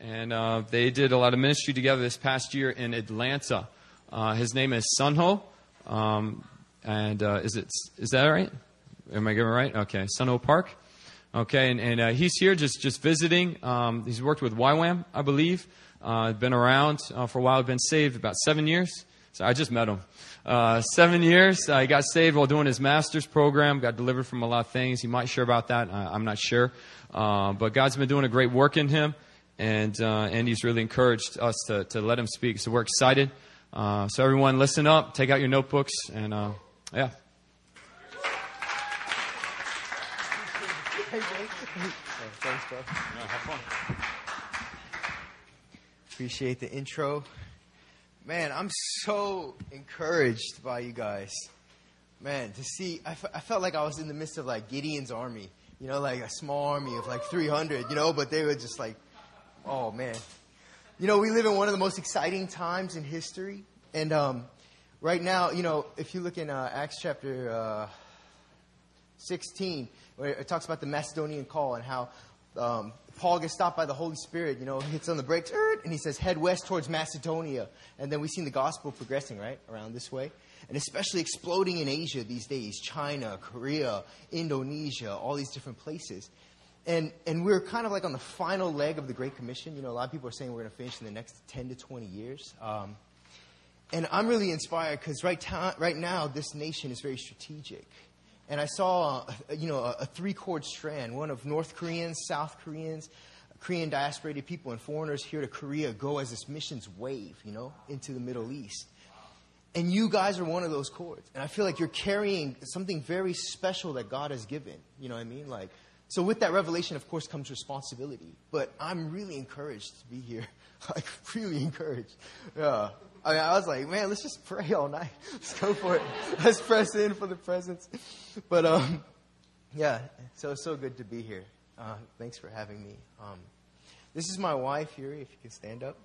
and uh, they did a lot of ministry together this past year in Atlanta. Uh, his name is Sunho, um, and uh, is it is that right? Am I getting it right? Okay, Sunho Park. Okay, and, and uh, he's here just just visiting. Um, he's worked with YWAM, I believe. Uh, been around uh, for a while. Been saved about seven years. So I just met him. Uh, seven years. Uh, he got saved while doing his master's program. Got delivered from a lot of things. He might share about that. I'm not sure. But God's been doing a great work in him, and uh, and he's really encouraged us to to let him speak. So we're excited. Uh, so everyone, listen up. Take out your notebooks, and uh, yeah. Thanks, bro. Have fun. Appreciate the intro. Man, I'm so encouraged by you guys. Man, to see, I, f- I felt like I was in the midst of like Gideon's army, you know, like a small army of like 300, you know, but they were just like, oh man. You know, we live in one of the most exciting times in history. And um, right now, you know, if you look in uh, Acts chapter uh, 16, where it talks about the Macedonian call and how um, Paul gets stopped by the Holy Spirit, you know, hits on the brakes, and he says, head west towards Macedonia. And then we've seen the gospel progressing, right, around this way. And especially exploding in Asia these days China, Korea, Indonesia, all these different places. And, and we're kind of like on the final leg of the Great Commission. You know, a lot of people are saying we're going to finish in the next 10 to 20 years. Um, and I'm really inspired because right, ta- right now, this nation is very strategic and I saw, uh, you know, a, a three-cord strand, one of North Koreans, South Koreans, Korean diasporated people and foreigners here to Korea go as this missions wave, you know, into the Middle East. And you guys are one of those cords. And I feel like you're carrying something very special that God has given. You know what I mean? Like, so with that revelation, of course, comes responsibility. But I'm really encouraged to be here. like, really encouraged. Yeah. I, mean, I was like, man, let's just pray all night. Let's go for it. Let's press in for the presence. But um, yeah, so it's so good to be here. Uh, thanks for having me. Um, this is my wife, Yuri, if you can stand up.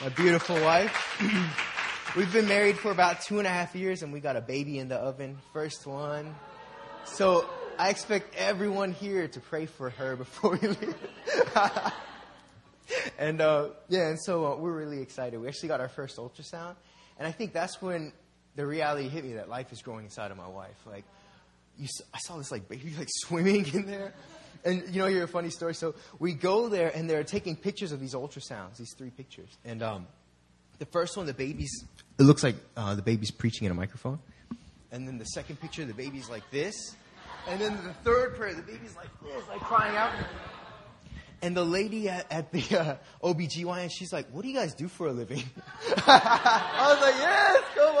My beautiful wife. We've been married for about two and a half years, and we got a baby in the oven. First one. So I expect everyone here to pray for her before we leave. and uh, yeah, and so uh, we're really excited. We actually got our first ultrasound, and I think that's when the reality hit me that life is growing inside of my wife. Like, you, I saw this like baby like swimming in there, and you know, hear a funny story. So we go there, and they're taking pictures of these ultrasounds, these three pictures, and um, the first one, the baby's it looks like uh, the baby's preaching in a microphone, and then the second picture, the baby's like this, and then the third prayer, the baby's like this, like crying out. And the lady at, at the uh, OBGYN, she's like, what do you guys do for a living? I was like, yes, come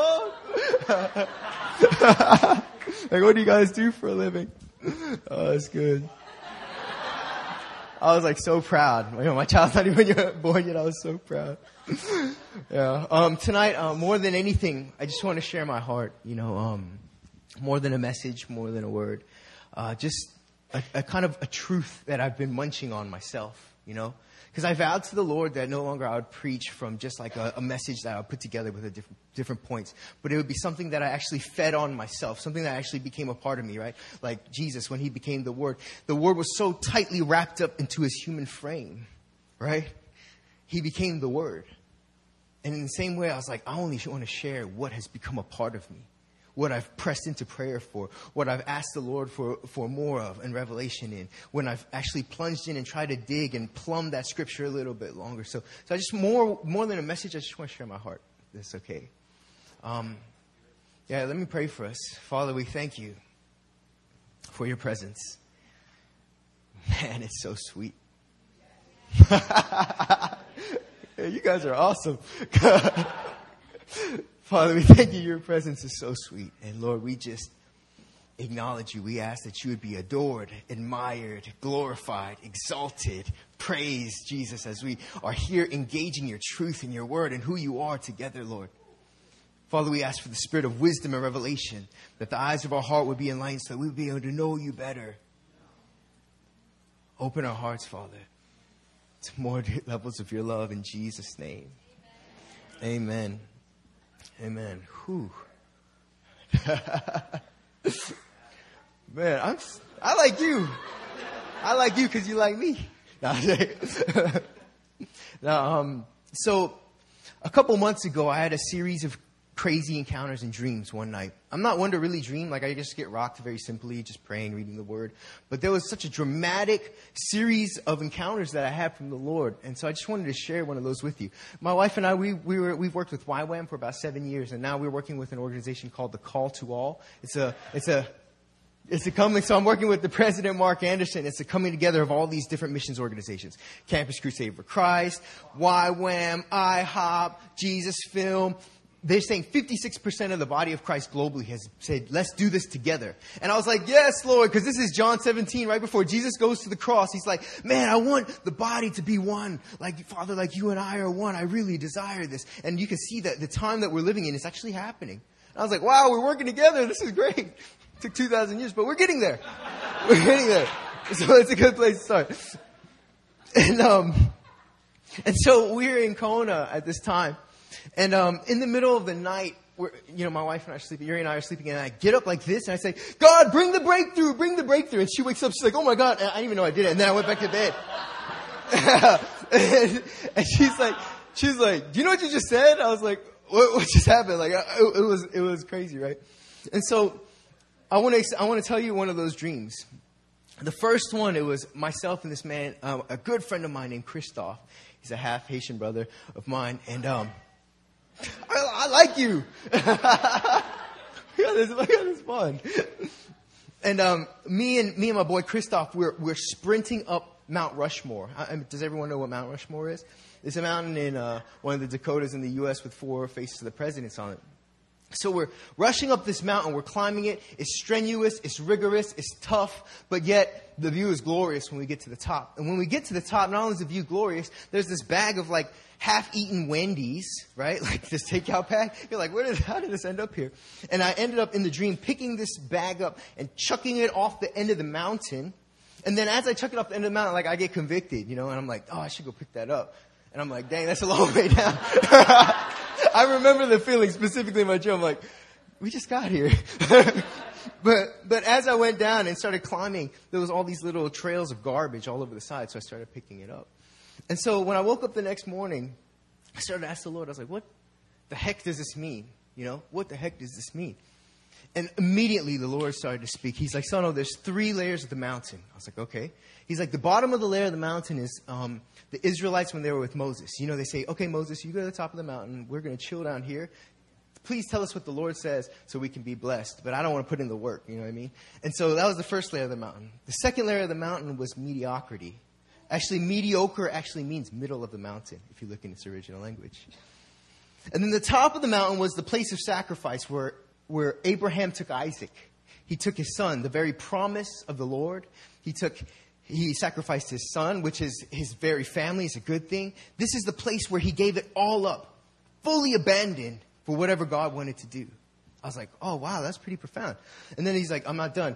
on. like, what do you guys do for a living? Oh, that's good. I was like so proud. My child's not even born yet. I was so proud. yeah. Um, tonight, uh, more than anything, I just want to share my heart. You know, um, more than a message, more than a word. Uh, just a, a kind of a truth that I've been munching on myself, you know? Because I vowed to the Lord that no longer I would preach from just like a, a message that I would put together with a different, different points, but it would be something that I actually fed on myself, something that actually became a part of me, right? Like Jesus, when he became the Word. The Word was so tightly wrapped up into his human frame, right? He became the Word. And in the same way, I was like, I only want to share what has become a part of me what I've pressed into prayer for, what I've asked the Lord for, for more of and revelation in, when I've actually plunged in and tried to dig and plumb that scripture a little bit longer. So, so I just more, more than a message, I just want to share my heart. That's okay. Um, yeah, let me pray for us. Father, we thank you for your presence. Man, it's so sweet. you guys are awesome. Father, we thank you. Your presence is so sweet. And Lord, we just acknowledge you. We ask that you would be adored, admired, glorified, exalted, praised, Jesus, as we are here engaging your truth and your word and who you are together, Lord. Father, we ask for the spirit of wisdom and revelation, that the eyes of our heart would be enlightened so that we would be able to know you better. Open our hearts, Father, to more levels of your love in Jesus' name. Amen. Amen. Amen. Whew. Man, I'm, I like you. I like you because you like me. now, um, so a couple months ago, I had a series of crazy encounters and dreams one night. I'm not one to really dream, like I just get rocked very simply, just praying, reading the word. But there was such a dramatic series of encounters that I had from the Lord. And so I just wanted to share one of those with you. My wife and I, we, we were, we've worked with YWAM for about seven years, and now we're working with an organization called the Call to All. It's a, it's a, it's a coming, so I'm working with the president, Mark Anderson. It's a coming together of all these different missions organizations. Campus Crusade for Christ, YWAM, IHOP, Jesus Film, they're saying 56% of the body of Christ globally has said, let's do this together. And I was like, yes, Lord, because this is John 17, right before Jesus goes to the cross. He's like, man, I want the body to be one. Like, Father, like you and I are one. I really desire this. And you can see that the time that we're living in is actually happening. And I was like, wow, we're working together. This is great. It took 2,000 years, but we're getting there. We're getting there. So it's a good place to start. And, um, and so we're in Kona at this time. And um, in the middle of the night, you know, my wife and I are sleeping, Yuri and I are sleeping, and I get up like this, and I say, God, bring the breakthrough, bring the breakthrough. And she wakes up, she's like, oh my God, and I didn't even know I did it. And then I went back to bed. and, and she's like, she's like, do you know what you just said? I was like, what, what just happened? Like, it, it was, it was crazy, right? And so, I want to, I want to tell you one of those dreams. The first one, it was myself and this man, um, a good friend of mine named Christoph. He's a half Haitian brother of mine, and um, I, I like you. yeah, this, yeah, this fun. And um, me and me and my boy Christoph, we're we're sprinting up Mount Rushmore. I, does everyone know what Mount Rushmore is? It's a mountain in uh, one of the Dakotas in the U.S. with four faces of the presidents on it. So we're rushing up this mountain, we're climbing it. It's strenuous, it's rigorous, it's tough, but yet the view is glorious when we get to the top. And when we get to the top, not only is the view glorious, there's this bag of like half-eaten Wendy's, right? Like this takeout bag. You're like, where did, how did this end up here? And I ended up in the dream picking this bag up and chucking it off the end of the mountain. And then as I chuck it off the end of the mountain, like I get convicted, you know, and I'm like, oh, I should go pick that up. And I'm like, dang, that's a long way down. I remember the feeling specifically in my dream. I'm like, we just got here. but, but as I went down and started climbing, there was all these little trails of garbage all over the side. So I started picking it up. And so when I woke up the next morning, I started to ask the Lord, I was like, what the heck does this mean? You know, what the heck does this mean? And immediately the Lord started to speak. He's like, Son, oh, there's three layers of the mountain. I was like, okay. He's like, the bottom of the layer of the mountain is um, the Israelites when they were with Moses. You know, they say, okay, Moses, you go to the top of the mountain. We're going to chill down here. Please tell us what the Lord says so we can be blessed. But I don't want to put in the work. You know what I mean? And so that was the first layer of the mountain. The second layer of the mountain was mediocrity. Actually, mediocre actually means middle of the mountain if you look in its original language. And then the top of the mountain was the place of sacrifice where, where Abraham took Isaac. He took his son, the very promise of the Lord. He took, he sacrificed his son, which is his very family, is a good thing. This is the place where he gave it all up, fully abandoned for whatever God wanted to do. I was like, oh wow, that's pretty profound. And then he's like, I'm not done.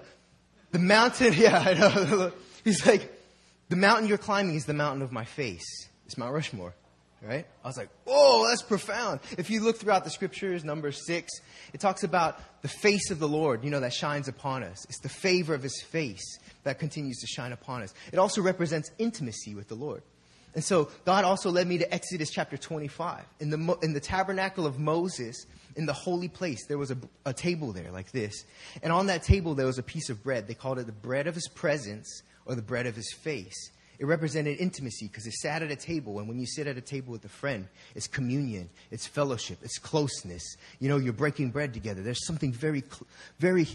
The mountain, yeah, I know. He's like, the mountain you're climbing is the mountain of my face. It's Mount Rushmore, right? I was like, whoa, that's profound. If you look throughout the scriptures, number six, it talks about the face of the Lord, you know, that shines upon us. It's the favor of his face that continues to shine upon us. It also represents intimacy with the Lord. And so God also led me to Exodus chapter 25. In the, in the tabernacle of Moses, in the holy place, there was a, a table there like this. And on that table, there was a piece of bread. They called it the bread of his presence or the bread of his face. It represented intimacy because it sat at a table. And when you sit at a table with a friend, it's communion, it's fellowship, it's closeness. You know, you're breaking bread together. There's something very, very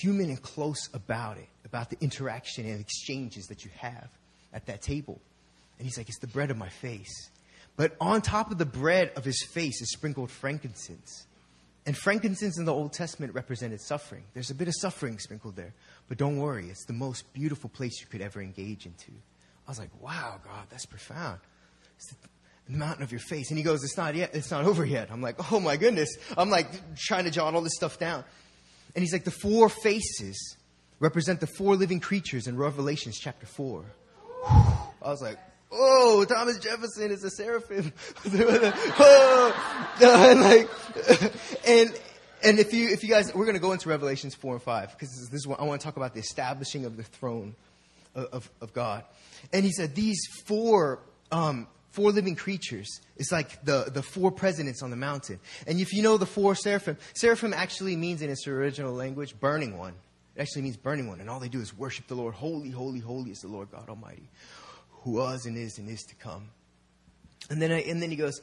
human and close about it, about the interaction and exchanges that you have at that table. And he's like, it's the bread of my face. But on top of the bread of his face is sprinkled frankincense. And frankincense in the Old Testament represented suffering. There's a bit of suffering sprinkled there. But don't worry, it's the most beautiful place you could ever engage into. I was like, wow, God, that's profound. It's the mountain of your face. And he goes, it's not yet, it's not over yet. I'm like, oh my goodness. I'm like trying to jot all this stuff down. And he's like, the four faces represent the four living creatures in Revelations chapter 4. I was like, oh, Thomas Jefferson is a seraphim. oh, and like, and, and if you, if you guys, we're going to go into Revelations 4 and 5 because this, is what I want to talk about the establishing of the throne of, of God. And he said, these four, um, four living creatures it's like the, the four presidents on the mountain. And if you know the four seraphim, seraphim actually means in its original language, burning one. It actually means burning one. And all they do is worship the Lord. Holy, holy, holy is the Lord God Almighty, who was and is and is to come. And then, I, and then he goes,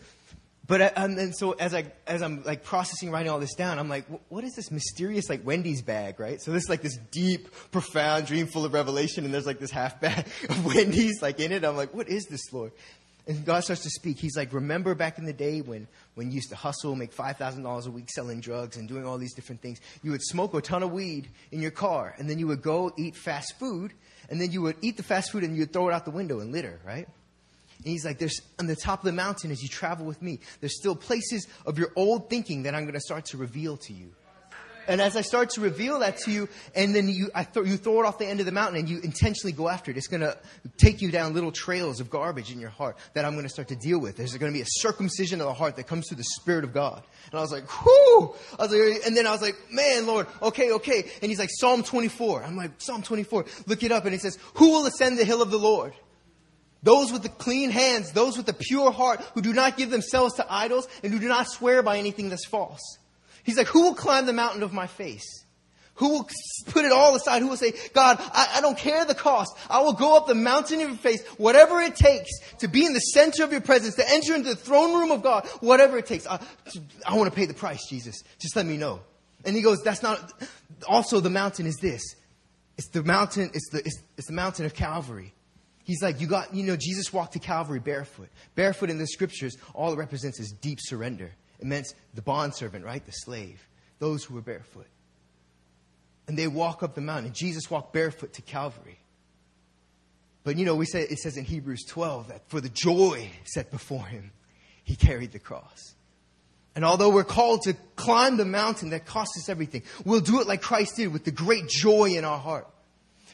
but I, and then so as I as I'm like processing writing all this down, I'm like, what is this mysterious like Wendy's bag, right? So there's like this deep, profound dream full of revelation, and there's like this half bag of Wendy's like in it. I'm like, what is this, Lord? And God starts to speak. He's like, remember back in the day when when you used to hustle, make five thousand dollars a week selling drugs and doing all these different things. You would smoke a ton of weed in your car, and then you would go eat fast food, and then you would eat the fast food and you would throw it out the window and litter, right? And he's like, there's on the top of the mountain as you travel with me, there's still places of your old thinking that I'm going to start to reveal to you. And as I start to reveal that to you, and then you, th- you throw it off the end of the mountain and you intentionally go after it, it's going to take you down little trails of garbage in your heart that I'm going to start to deal with. There's going to be a circumcision of the heart that comes through the Spirit of God. And I was like, whoo! I was like, and then I was like, man, Lord, okay, okay. And he's like, Psalm 24. I'm like, Psalm 24. Look it up. And he says, who will ascend the hill of the Lord? Those with the clean hands, those with the pure heart, who do not give themselves to idols and who do not swear by anything that's false. He's like, who will climb the mountain of my face? Who will put it all aside? Who will say, God, I, I, don't care the cost. I will go up the mountain of your face, whatever it takes to be in the center of your presence, to enter into the throne room of God, whatever it takes. I, I want to pay the price, Jesus. Just let me know. And he goes, that's not, also the mountain is this. It's the mountain, it's the, it's, it's the mountain of Calvary. He's like, you got, you know, Jesus walked to Calvary barefoot. Barefoot in the scriptures, all it represents is deep surrender. It meant the bondservant, right? The slave. Those who were barefoot. And they walk up the mountain. Jesus walked barefoot to Calvary. But you know, we say it says in Hebrews 12 that for the joy set before him, he carried the cross. And although we're called to climb the mountain that costs us everything, we'll do it like Christ did with the great joy in our heart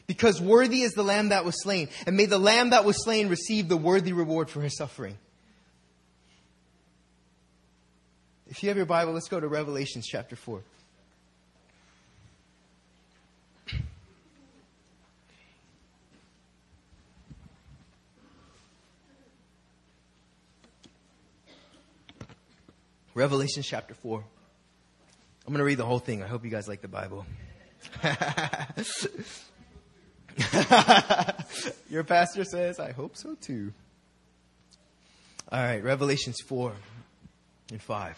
because worthy is the lamb that was slain. And may the lamb that was slain receive the worthy reward for his suffering. If you have your Bible, let's go to Revelations chapter 4. Revelation chapter 4. I'm going to read the whole thing. I hope you guys like the Bible. Your pastor says, I hope so too. All right, Revelations 4 and 5.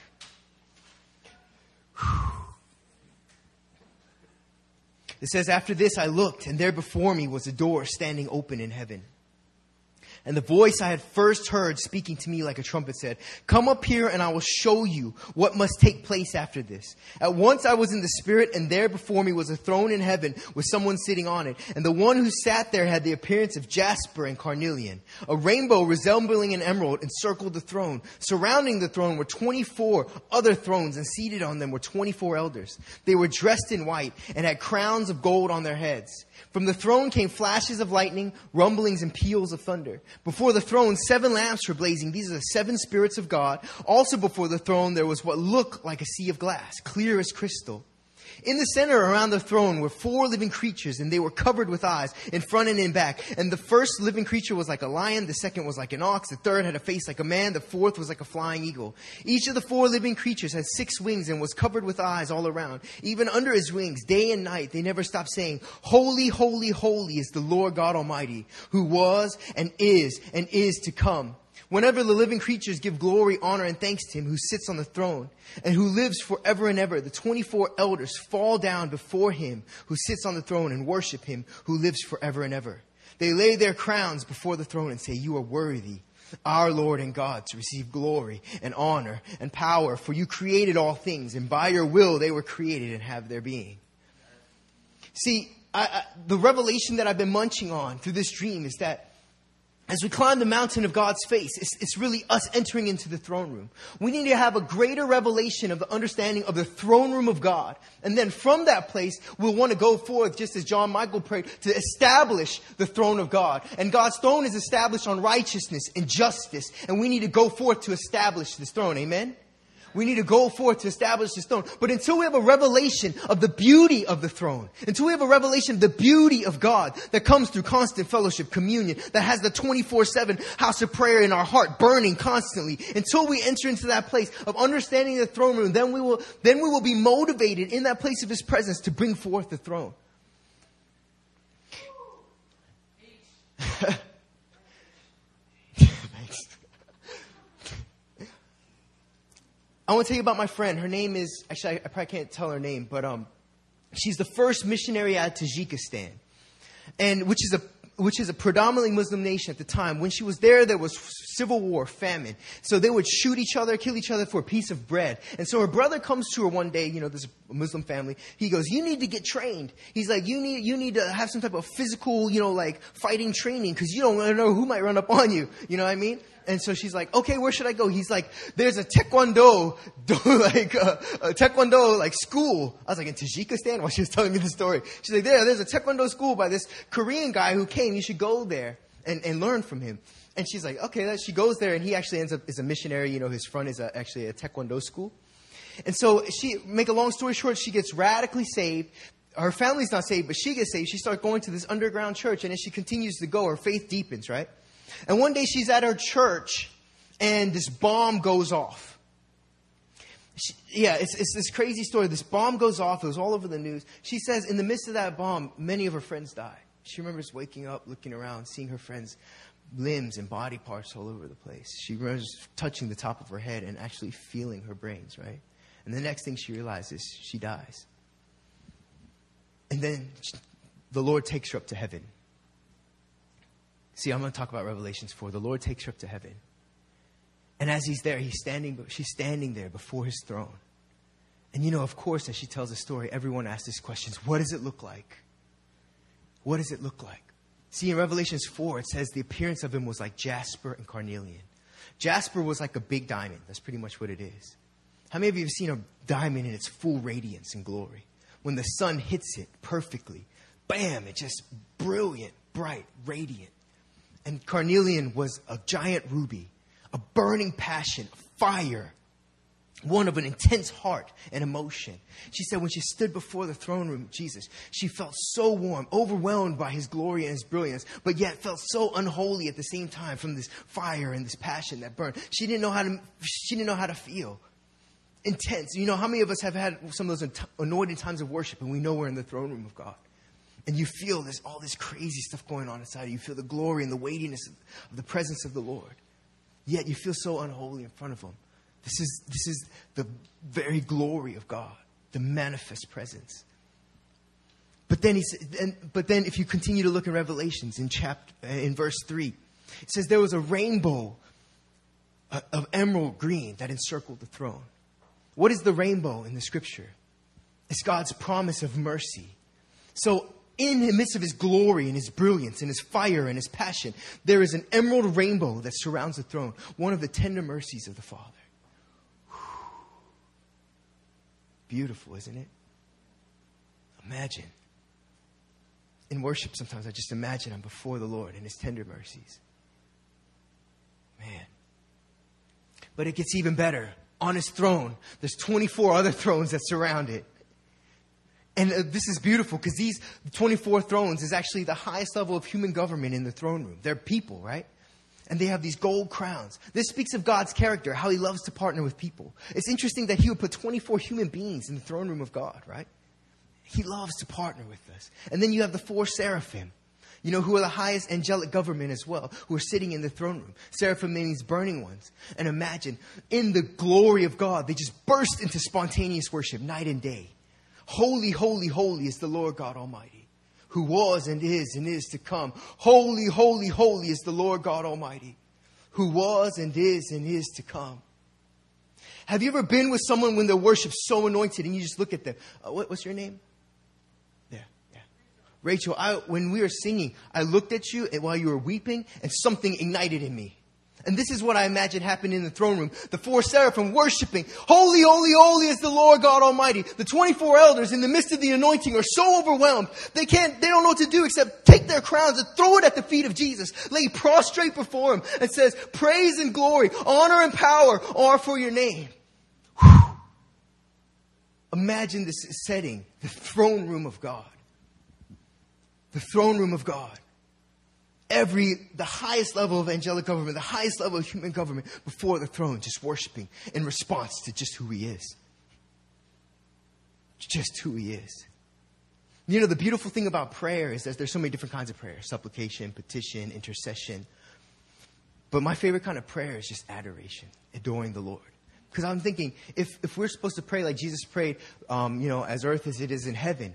It says, After this I looked, and there before me was a door standing open in heaven. And the voice I had first heard speaking to me like a trumpet said, Come up here and I will show you what must take place after this. At once I was in the Spirit, and there before me was a throne in heaven with someone sitting on it. And the one who sat there had the appearance of jasper and carnelian. A rainbow resembling an emerald encircled the throne. Surrounding the throne were 24 other thrones, and seated on them were 24 elders. They were dressed in white and had crowns of gold on their heads. From the throne came flashes of lightning, rumblings, and peals of thunder. Before the throne, seven lamps were blazing. These are the seven spirits of God. Also before the throne, there was what looked like a sea of glass, clear as crystal. In the center around the throne were four living creatures, and they were covered with eyes in front and in back. And the first living creature was like a lion, the second was like an ox, the third had a face like a man, the fourth was like a flying eagle. Each of the four living creatures had six wings and was covered with eyes all around. Even under his wings, day and night, they never stopped saying, Holy, holy, holy is the Lord God Almighty, who was and is and is to come. Whenever the living creatures give glory, honor, and thanks to him who sits on the throne and who lives forever and ever, the 24 elders fall down before him who sits on the throne and worship him who lives forever and ever. They lay their crowns before the throne and say, You are worthy, our Lord and God, to receive glory and honor and power, for you created all things, and by your will they were created and have their being. See, I, I, the revelation that I've been munching on through this dream is that as we climb the mountain of God's face, it's, it's, really us entering into the throne room. We need to have a greater revelation of the understanding of the throne room of God. And then from that place, we'll want to go forth, just as John Michael prayed, to establish the throne of God. And God's throne is established on righteousness and justice. And we need to go forth to establish this throne. Amen? We need to go forth to establish his throne. But until we have a revelation of the beauty of the throne, until we have a revelation of the beauty of God that comes through constant fellowship, communion, that has the 24-7 house of prayer in our heart burning constantly, until we enter into that place of understanding the throne room, then we will, then we will be motivated in that place of his presence to bring forth the throne. I want to tell you about my friend. Her name is actually I, I probably can't tell her name, but um, she's the first missionary at Tajikistan, and which is a which is a predominantly Muslim nation at the time. When she was there, there was civil war, famine. So they would shoot each other, kill each other for a piece of bread. And so her brother comes to her one day, you know, this Muslim family. He goes, you need to get trained. He's like, you need, you need to have some type of physical, you know, like fighting training because you don't know who might run up on you. You know what I mean? And so she's like, okay, where should I go? He's like, there's a taekwondo, like uh, a taekwondo like school. I was like in Tajikistan while she was telling me the story. She's like, there, there's a taekwondo school by this Korean guy who came. You should go there and, and learn from him. And she's like, okay. She goes there, and he actually ends up as a missionary. You know, his front is a, actually a taekwondo school. And so she, make a long story short, she gets radically saved. Her family's not saved, but she gets saved. She starts going to this underground church, and as she continues to go, her faith deepens, right? And one day she's at her church and this bomb goes off. She, yeah, it's, it's this crazy story. This bomb goes off. It was all over the news. She says, in the midst of that bomb, many of her friends die. She remembers waking up, looking around, seeing her friends' limbs and body parts all over the place. She remembers touching the top of her head and actually feeling her brains, right? And the next thing she realizes, she dies. And then the Lord takes her up to heaven. See, I'm going to talk about Revelations 4. The Lord takes her up to heaven. And as he's there, he's standing, she's standing there before his throne. And you know, of course, as she tells the story, everyone asks these questions What does it look like? What does it look like? See, in Revelations 4, it says the appearance of him was like jasper and carnelian. Jasper was like a big diamond. That's pretty much what it is. How many of you have seen a diamond in its full radiance and glory? When the sun hits it perfectly, bam, it's just brilliant, bright, radiant. And carnelian was a giant ruby, a burning passion, a fire, one of an intense heart and emotion. She said when she stood before the throne room of Jesus, she felt so warm, overwhelmed by his glory and his brilliance, but yet felt so unholy at the same time from this fire and this passion that burned. She didn't know how to, she didn't know how to feel. Intense. You know, how many of us have had some of those anointed times of worship and we know we're in the throne room of God? And you feel this all this crazy stuff going on inside you. You feel the glory and the weightiness of, of the presence of the Lord. Yet you feel so unholy in front of Him. This is this is the very glory of God, the manifest presence. But then he said, but then if you continue to look in Revelations in chapter in verse three, it says there was a rainbow uh, of emerald green that encircled the throne. What is the rainbow in the scripture? It's God's promise of mercy. So in the midst of his glory and his brilliance and his fire and his passion, there is an emerald rainbow that surrounds the throne, one of the tender mercies of the Father. Beautiful, isn't it? Imagine. In worship, sometimes I just imagine I'm before the Lord and his tender mercies. Man. But it gets even better. On his throne, there's 24 other thrones that surround it. And uh, this is beautiful because these 24 thrones is actually the highest level of human government in the throne room. They're people, right? And they have these gold crowns. This speaks of God's character, how he loves to partner with people. It's interesting that he would put 24 human beings in the throne room of God, right? He loves to partner with us. And then you have the four seraphim, you know, who are the highest angelic government as well, who are sitting in the throne room. Seraphim means burning ones. And imagine, in the glory of God, they just burst into spontaneous worship night and day. Holy, holy, holy is the Lord God Almighty, who was and is and is to come. Holy, holy, holy is the Lord God Almighty, who was and is and is to come. Have you ever been with someone when their worship's so anointed and you just look at them? Uh, what, what's your name? Yeah, yeah. Rachel, I, when we were singing, I looked at you while you were weeping and something ignited in me. And this is what I imagine happened in the throne room. The four seraphim worshiping, holy, holy, holy is the Lord God Almighty. The 24 elders in the midst of the anointing are so overwhelmed. They can't, they don't know what to do except take their crowns and throw it at the feet of Jesus, lay prostrate before him and says, praise and glory, honor and power are for your name. Whew. imagine this setting the throne room of God. The throne room of God. Every, the highest level of angelic government, the highest level of human government before the throne, just worshiping in response to just who He is. Just who He is. You know, the beautiful thing about prayer is that there's so many different kinds of prayer supplication, petition, intercession. But my favorite kind of prayer is just adoration, adoring the Lord. Because I'm thinking, if, if we're supposed to pray like Jesus prayed, um, you know, as earth as it is in heaven,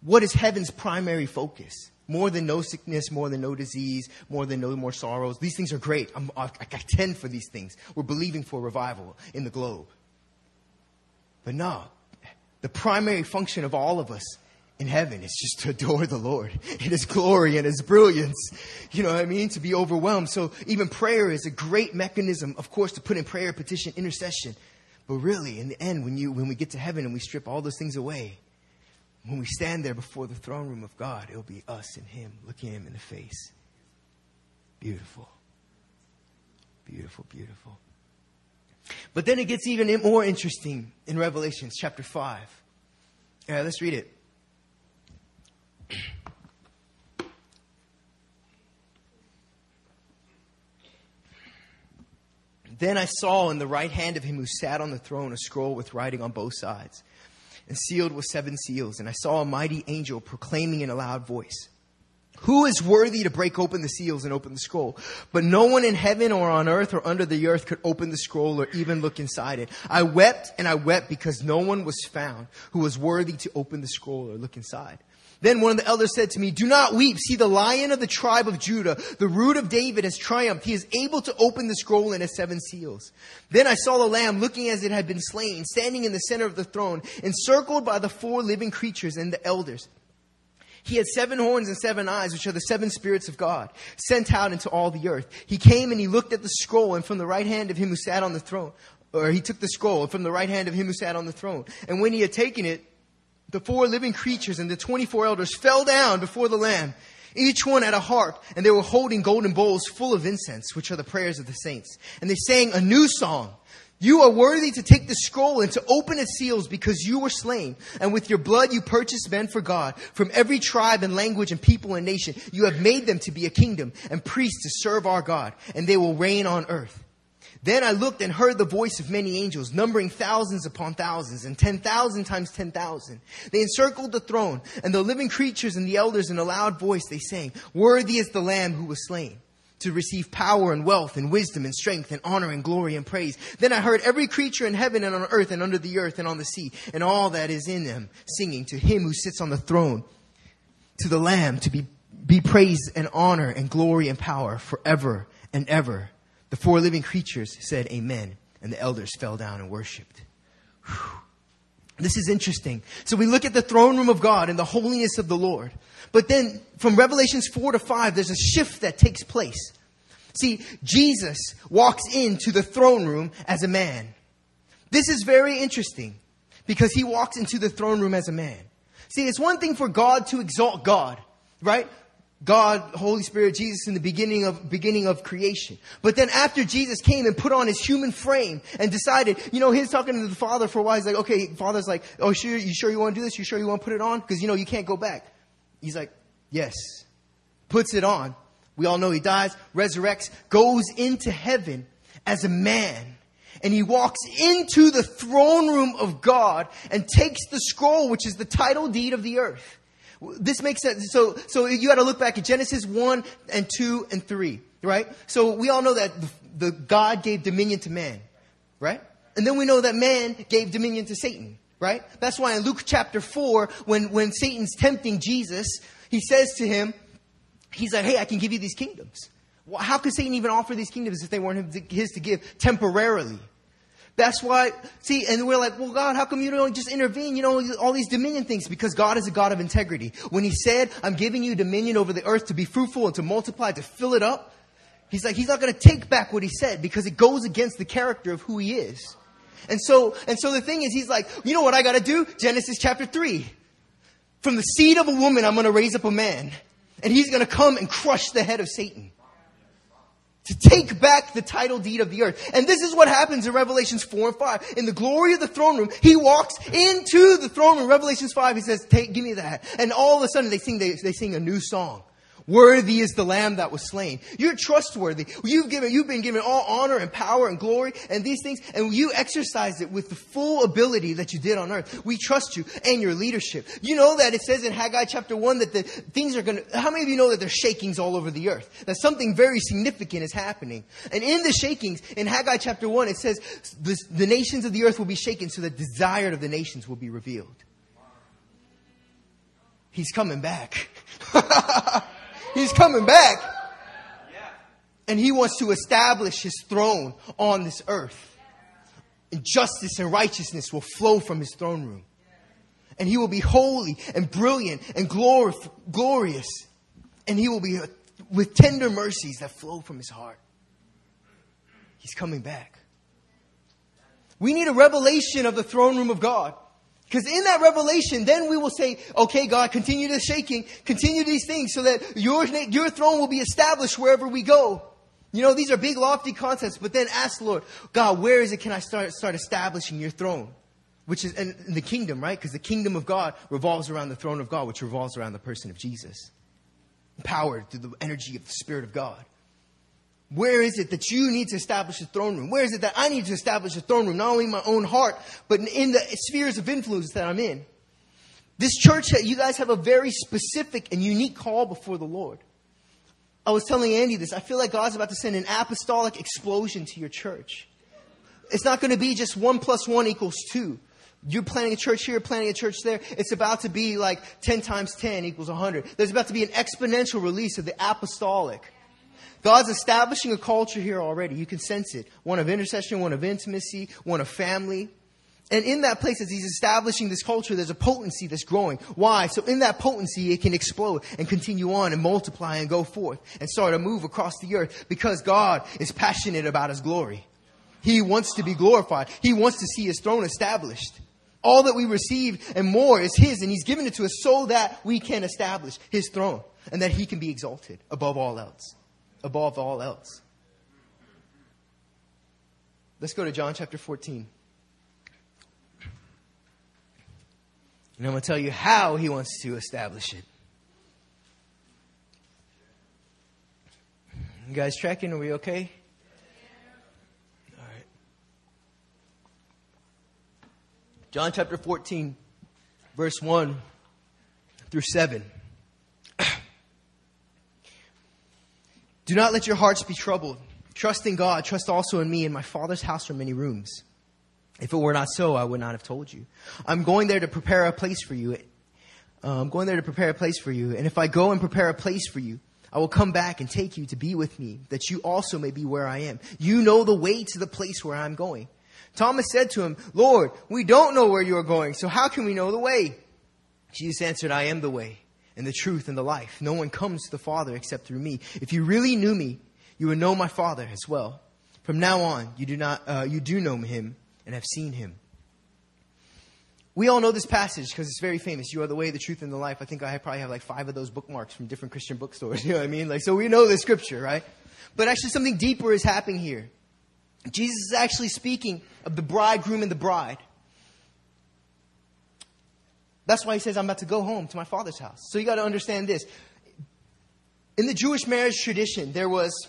what is heaven's primary focus? More than no sickness, more than no disease, more than no more sorrows. These things are great. I'm, I, I tend for these things. We're believing for revival in the globe. But no, the primary function of all of us in heaven is just to adore the Lord in His glory and His brilliance. You know what I mean? To be overwhelmed. So even prayer is a great mechanism, of course, to put in prayer, petition, intercession. But really, in the end, when you when we get to heaven and we strip all those things away, when we stand there before the throne room of God, it'll be us and Him looking Him in the face. Beautiful. Beautiful, beautiful. But then it gets even more interesting in Revelations chapter 5. Yeah, let's read it. Then I saw in the right hand of him who sat on the throne a scroll with writing on both sides, and sealed with seven seals. And I saw a mighty angel proclaiming in a loud voice, Who is worthy to break open the seals and open the scroll? But no one in heaven or on earth or under the earth could open the scroll or even look inside it. I wept and I wept because no one was found who was worthy to open the scroll or look inside. Then one of the elders said to me, Do not weep. See, the lion of the tribe of Judah, the root of David, has triumphed. He is able to open the scroll and its seven seals. Then I saw the lamb looking as it had been slain, standing in the center of the throne, encircled by the four living creatures and the elders. He had seven horns and seven eyes, which are the seven spirits of God, sent out into all the earth. He came and he looked at the scroll, and from the right hand of him who sat on the throne, or he took the scroll from the right hand of him who sat on the throne. And when he had taken it, the four living creatures and the 24 elders fell down before the Lamb. Each one had a harp, and they were holding golden bowls full of incense, which are the prayers of the saints. And they sang a new song. You are worthy to take the scroll and to open its seals because you were slain. And with your blood you purchased men for God from every tribe and language and people and nation. You have made them to be a kingdom and priests to serve our God, and they will reign on earth. Then I looked and heard the voice of many angels, numbering thousands upon thousands, and ten thousand times ten thousand. They encircled the throne, and the living creatures and the elders in a loud voice they sang, Worthy is the Lamb who was slain to receive power and wealth and wisdom and strength and honor and glory and praise. Then I heard every creature in heaven and on earth and under the earth and on the sea and all that is in them singing to him who sits on the throne, to the Lamb to be, be praise and honor and glory and power forever and ever. The four living creatures said, Amen. And the elders fell down and worshiped. Whew. This is interesting. So we look at the throne room of God and the holiness of the Lord. But then from Revelations 4 to 5, there's a shift that takes place. See, Jesus walks into the throne room as a man. This is very interesting because he walks into the throne room as a man. See, it's one thing for God to exalt God, right? God, Holy Spirit, Jesus in the beginning of, beginning of creation. But then after Jesus came and put on his human frame and decided, you know, he's talking to the Father for a while. He's like, okay, Father's like, oh, sure, you sure you want to do this? You sure you want to put it on? Because, you know, you can't go back. He's like, yes. Puts it on. We all know he dies, resurrects, goes into heaven as a man. And he walks into the throne room of God and takes the scroll, which is the title deed of the earth this makes sense. So, so you got to look back at Genesis 1 and 2 and 3, right? So we all know that the, the God gave dominion to man, right? And then we know that man gave dominion to Satan, right? That's why in Luke chapter 4, when, when Satan's tempting Jesus, he says to him, he's like, hey, I can give you these kingdoms. Well, how could Satan even offer these kingdoms if they weren't his to give temporarily? That's why, see, and we're like, well, God, how come you don't just intervene? You know, all these dominion things, because God is a God of integrity. When He said, I'm giving you dominion over the earth to be fruitful and to multiply, to fill it up, He's like, He's not going to take back what He said because it goes against the character of who He is. And so, and so the thing is, He's like, you know what I got to do? Genesis chapter 3. From the seed of a woman, I'm going to raise up a man, and he's going to come and crush the head of Satan. To take back the title deed of the earth. And this is what happens in Revelations 4 and 5. In the glory of the throne room, he walks into the throne room. Revelations 5, he says, take, give me that. And all of a sudden they sing, they, they sing a new song. Worthy is the lamb that was slain. You're trustworthy. You've given, you've been given all honor and power and glory and these things, and you exercise it with the full ability that you did on earth. We trust you and your leadership. You know that it says in Haggai chapter 1 that the things are gonna, how many of you know that there's shakings all over the earth? That something very significant is happening. And in the shakings, in Haggai chapter 1, it says the, the nations of the earth will be shaken so the desire of the nations will be revealed. He's coming back. He's coming back. And he wants to establish his throne on this earth. And justice and righteousness will flow from his throne room. And he will be holy and brilliant and glorif- glorious. And he will be uh, with tender mercies that flow from his heart. He's coming back. We need a revelation of the throne room of God. Because in that revelation, then we will say, okay, God, continue the shaking, continue these things so that your, your throne will be established wherever we go. You know, these are big, lofty concepts, but then ask the Lord, God, where is it can I start, start establishing your throne? Which is in, the kingdom, right? Because the kingdom of God revolves around the throne of God, which revolves around the person of Jesus. Empowered through the energy of the Spirit of God. Where is it that you need to establish a throne room? Where is it that I need to establish a throne room? Not only in my own heart, but in the spheres of influence that I'm in. This church, you guys have a very specific and unique call before the Lord. I was telling Andy this. I feel like God's about to send an apostolic explosion to your church. It's not going to be just one plus one equals two. You're planning a church here, planning a church there. It's about to be like 10 times 10 equals 100. There's about to be an exponential release of the apostolic. God's establishing a culture here already. You can sense it. One of intercession, one of intimacy, one of family. And in that place, as he's establishing this culture, there's a potency that's growing. Why? So in that potency, it can explode and continue on and multiply and go forth and start to move across the earth because God is passionate about his glory. He wants to be glorified. He wants to see his throne established. All that we receive and more is his, and he's given it to us so that we can establish his throne and that he can be exalted above all else above all else. Let's go to John chapter 14. And I'm going to tell you how he wants to establish it. You guys tracking? Are we okay? All right. John chapter 14, verse 1 through 7. Do not let your hearts be troubled. Trust in God. Trust also in me. In my Father's house are many rooms. If it were not so, I would not have told you. I'm going there to prepare a place for you. Uh, I'm going there to prepare a place for you. And if I go and prepare a place for you, I will come back and take you to be with me, that you also may be where I am. You know the way to the place where I'm going. Thomas said to him, Lord, we don't know where you are going, so how can we know the way? Jesus answered, I am the way and the truth and the life. No one comes to the Father except through me. If you really knew me, you would know my Father as well. From now on, you do not, uh, you do know him and have seen him. We all know this passage because it's very famous. You are the way, the truth, and the life. I think I probably have like five of those bookmarks from different Christian bookstores. You know what I mean? Like, so we know this scripture, right? But actually, something deeper is happening here. Jesus is actually speaking of the bridegroom and the bride. That's why he says, I'm about to go home to my father's house. So you got to understand this. In the Jewish marriage tradition, there was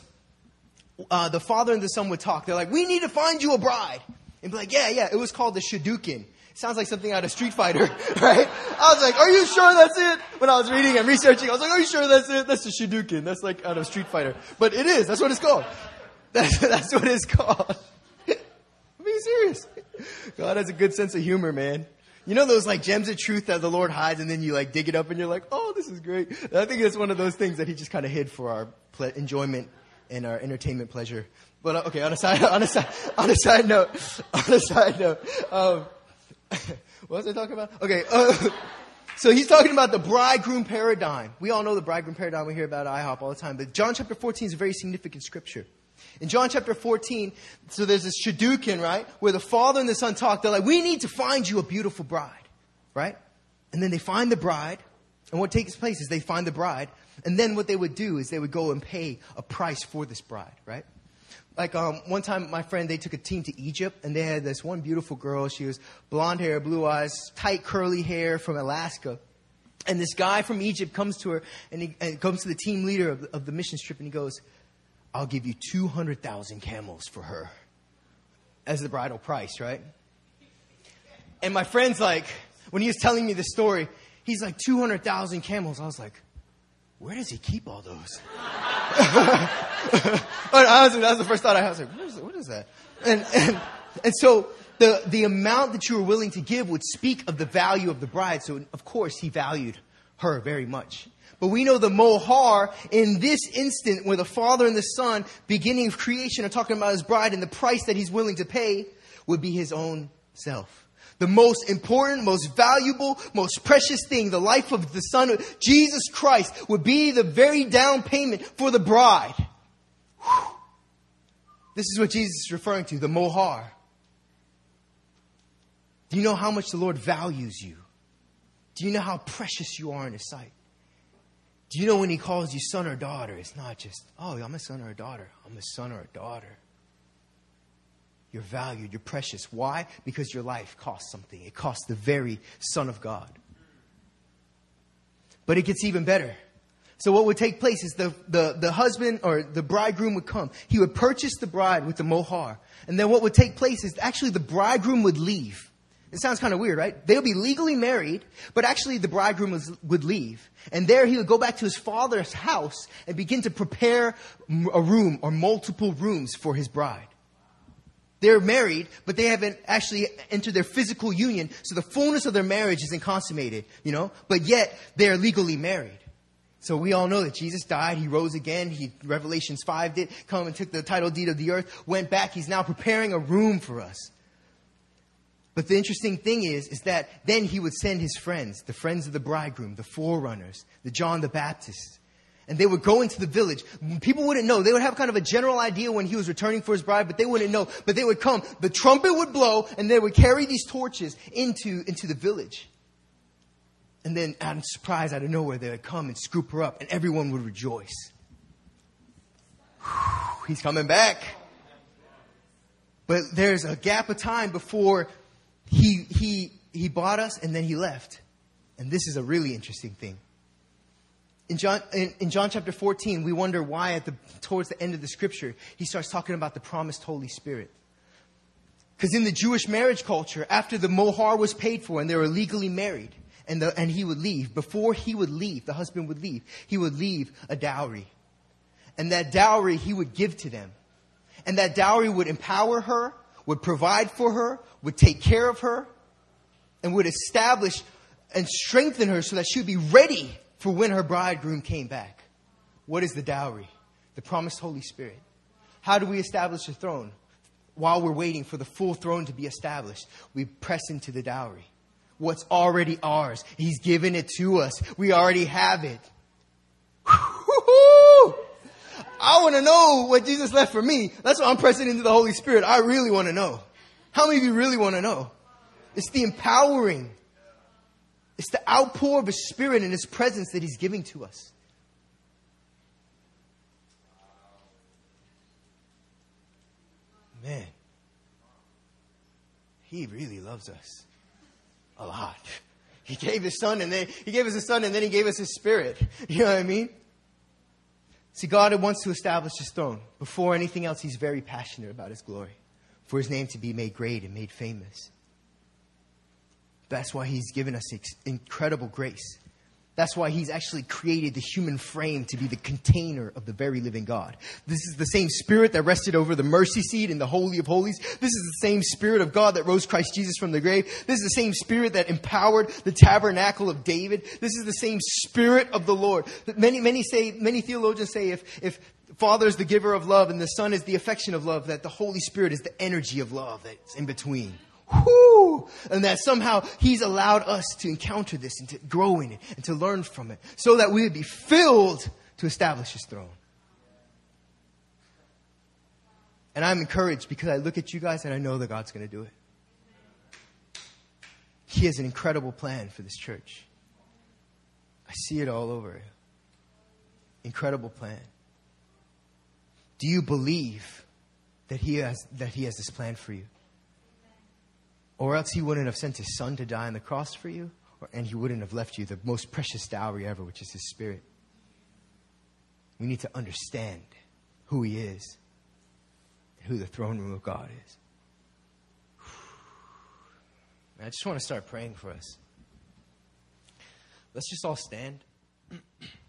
uh, the father and the son would talk. They're like, We need to find you a bride. And be like, Yeah, yeah. It was called the Shidduchin. Sounds like something out of Street Fighter, right? I was like, Are you sure that's it? When I was reading and researching, I was like, Are you sure that's it? That's the Shidduchin. That's like out of Street Fighter. But it is. That's what it's called. That's, that's what it's called. Being serious. God has a good sense of humor, man. You know those like gems of truth that the Lord hides and then you like dig it up and you're like, oh, this is great. I think it's one of those things that he just kind of hid for our ple- enjoyment and our entertainment pleasure. But uh, okay, on a side, on a side, on a side note, on a side note, um, what was I talking about? Okay, uh, so he's talking about the bridegroom paradigm. We all know the bridegroom paradigm. We hear about IHOP all the time. But John chapter 14 is a very significant scripture. In John chapter 14, so there's this Shidduchin, right? Where the father and the son talk. They're like, we need to find you a beautiful bride, right? And then they find the bride. And what takes place is they find the bride. And then what they would do is they would go and pay a price for this bride, right? Like um, one time, my friend they took a team to Egypt, and they had this one beautiful girl. She was blonde hair, blue eyes, tight curly hair from Alaska. And this guy from Egypt comes to her, and he and comes to the team leader of, of the mission trip, and he goes, "I'll give you two hundred thousand camels for her as the bridal price, right?" And my friend's like, when he was telling me the story, he's like, 200,000 camels. I was like, where does he keep all those? Honestly, that was the first thought I had. I was like, what is, what is that? And, and, and so the, the amount that you were willing to give would speak of the value of the bride. So, of course, he valued her very much. But we know the mohar in this instant where the father and the son, beginning of creation, are talking about his bride and the price that he's willing to pay would be his own self the most important, most valuable, most precious thing, the life of the Son Jesus Christ, would be the very down payment for the bride. Whew. This is what Jesus is referring to, the mohar. Do you know how much the Lord values you? Do you know how precious you are in His sight? Do you know when He calls you son or daughter, it's not just, oh, I'm a son or a daughter. I'm a son or a daughter. You're valued. You're precious. Why? Because your life costs something. It costs the very Son of God. But it gets even better. So what would take place is the, the, the husband or the bridegroom would come. He would purchase the bride with the mohar. And then what would take place is actually the bridegroom would leave. It sounds kind of weird, right? They would be legally married, but actually the bridegroom was, would leave. And there he would go back to his father's house and begin to prepare a room or multiple rooms for his bride. They're married, but they haven't actually entered their physical union, so the fullness of their marriage isn't consummated, you know? But yet, they're legally married. So we all know that Jesus died, he rose again, he, Revelations 5 did come and took the title deed of the earth, went back, he's now preparing a room for us. But the interesting thing is, is that then he would send his friends, the friends of the bridegroom, the forerunners, the John the Baptist, and they would go into the village. People wouldn't know. They would have kind of a general idea when he was returning for his bride, but they wouldn't know. But they would come. The trumpet would blow, and they would carry these torches into, into the village. And then, out of surprise, out of nowhere, they would come and scoop her up, and everyone would rejoice. Whew, he's coming back. But there's a gap of time before he, he, he bought us, and then he left. And this is a really interesting thing. In John, in, in John chapter 14, we wonder why at the, towards the end of the scripture, he starts talking about the promised Holy Spirit. Because in the Jewish marriage culture, after the mohar was paid for and they were legally married, and, the, and he would leave, before he would leave, the husband would leave, he would leave a dowry. And that dowry he would give to them. And that dowry would empower her, would provide for her, would take care of her, and would establish and strengthen her so that she would be ready for when her bridegroom came back. What is the dowry? The promised Holy Spirit. How do we establish the throne? While we're waiting for the full throne to be established, we press into the dowry. What's already ours. He's given it to us. We already have it. I want to know what Jesus left for me. That's why I'm pressing into the Holy Spirit. I really want to know. How many of you really want to know? It's the empowering it's the outpour of His Spirit and His presence that He's giving to us. Man, He really loves us a lot. He gave His Son and then He gave us His Son and then He gave us His Spirit. You know what I mean? See, God wants to establish His throne. Before anything else, He's very passionate about His glory, for His name to be made great and made famous. That's why He's given us incredible grace. That's why He's actually created the human frame to be the container of the very living God. This is the same Spirit that rested over the mercy seat in the Holy of Holies. This is the same Spirit of God that rose Christ Jesus from the grave. This is the same Spirit that empowered the tabernacle of David. This is the same Spirit of the Lord. Many, many say, many theologians say if, if Father is the giver of love and the Son is the affection of love, that the Holy Spirit is the energy of love that's in between. Whoo! And that somehow He's allowed us to encounter this and to grow in it and to learn from it so that we would be filled to establish His throne. And I'm encouraged because I look at you guys and I know that God's going to do it. He has an incredible plan for this church. I see it all over. incredible plan? Do you believe that he has, that he has this plan for you? Or else he wouldn't have sent his son to die on the cross for you, or, and he wouldn't have left you the most precious dowry ever, which is his spirit. We need to understand who he is and who the throne room of God is. I just want to start praying for us. Let's just all stand.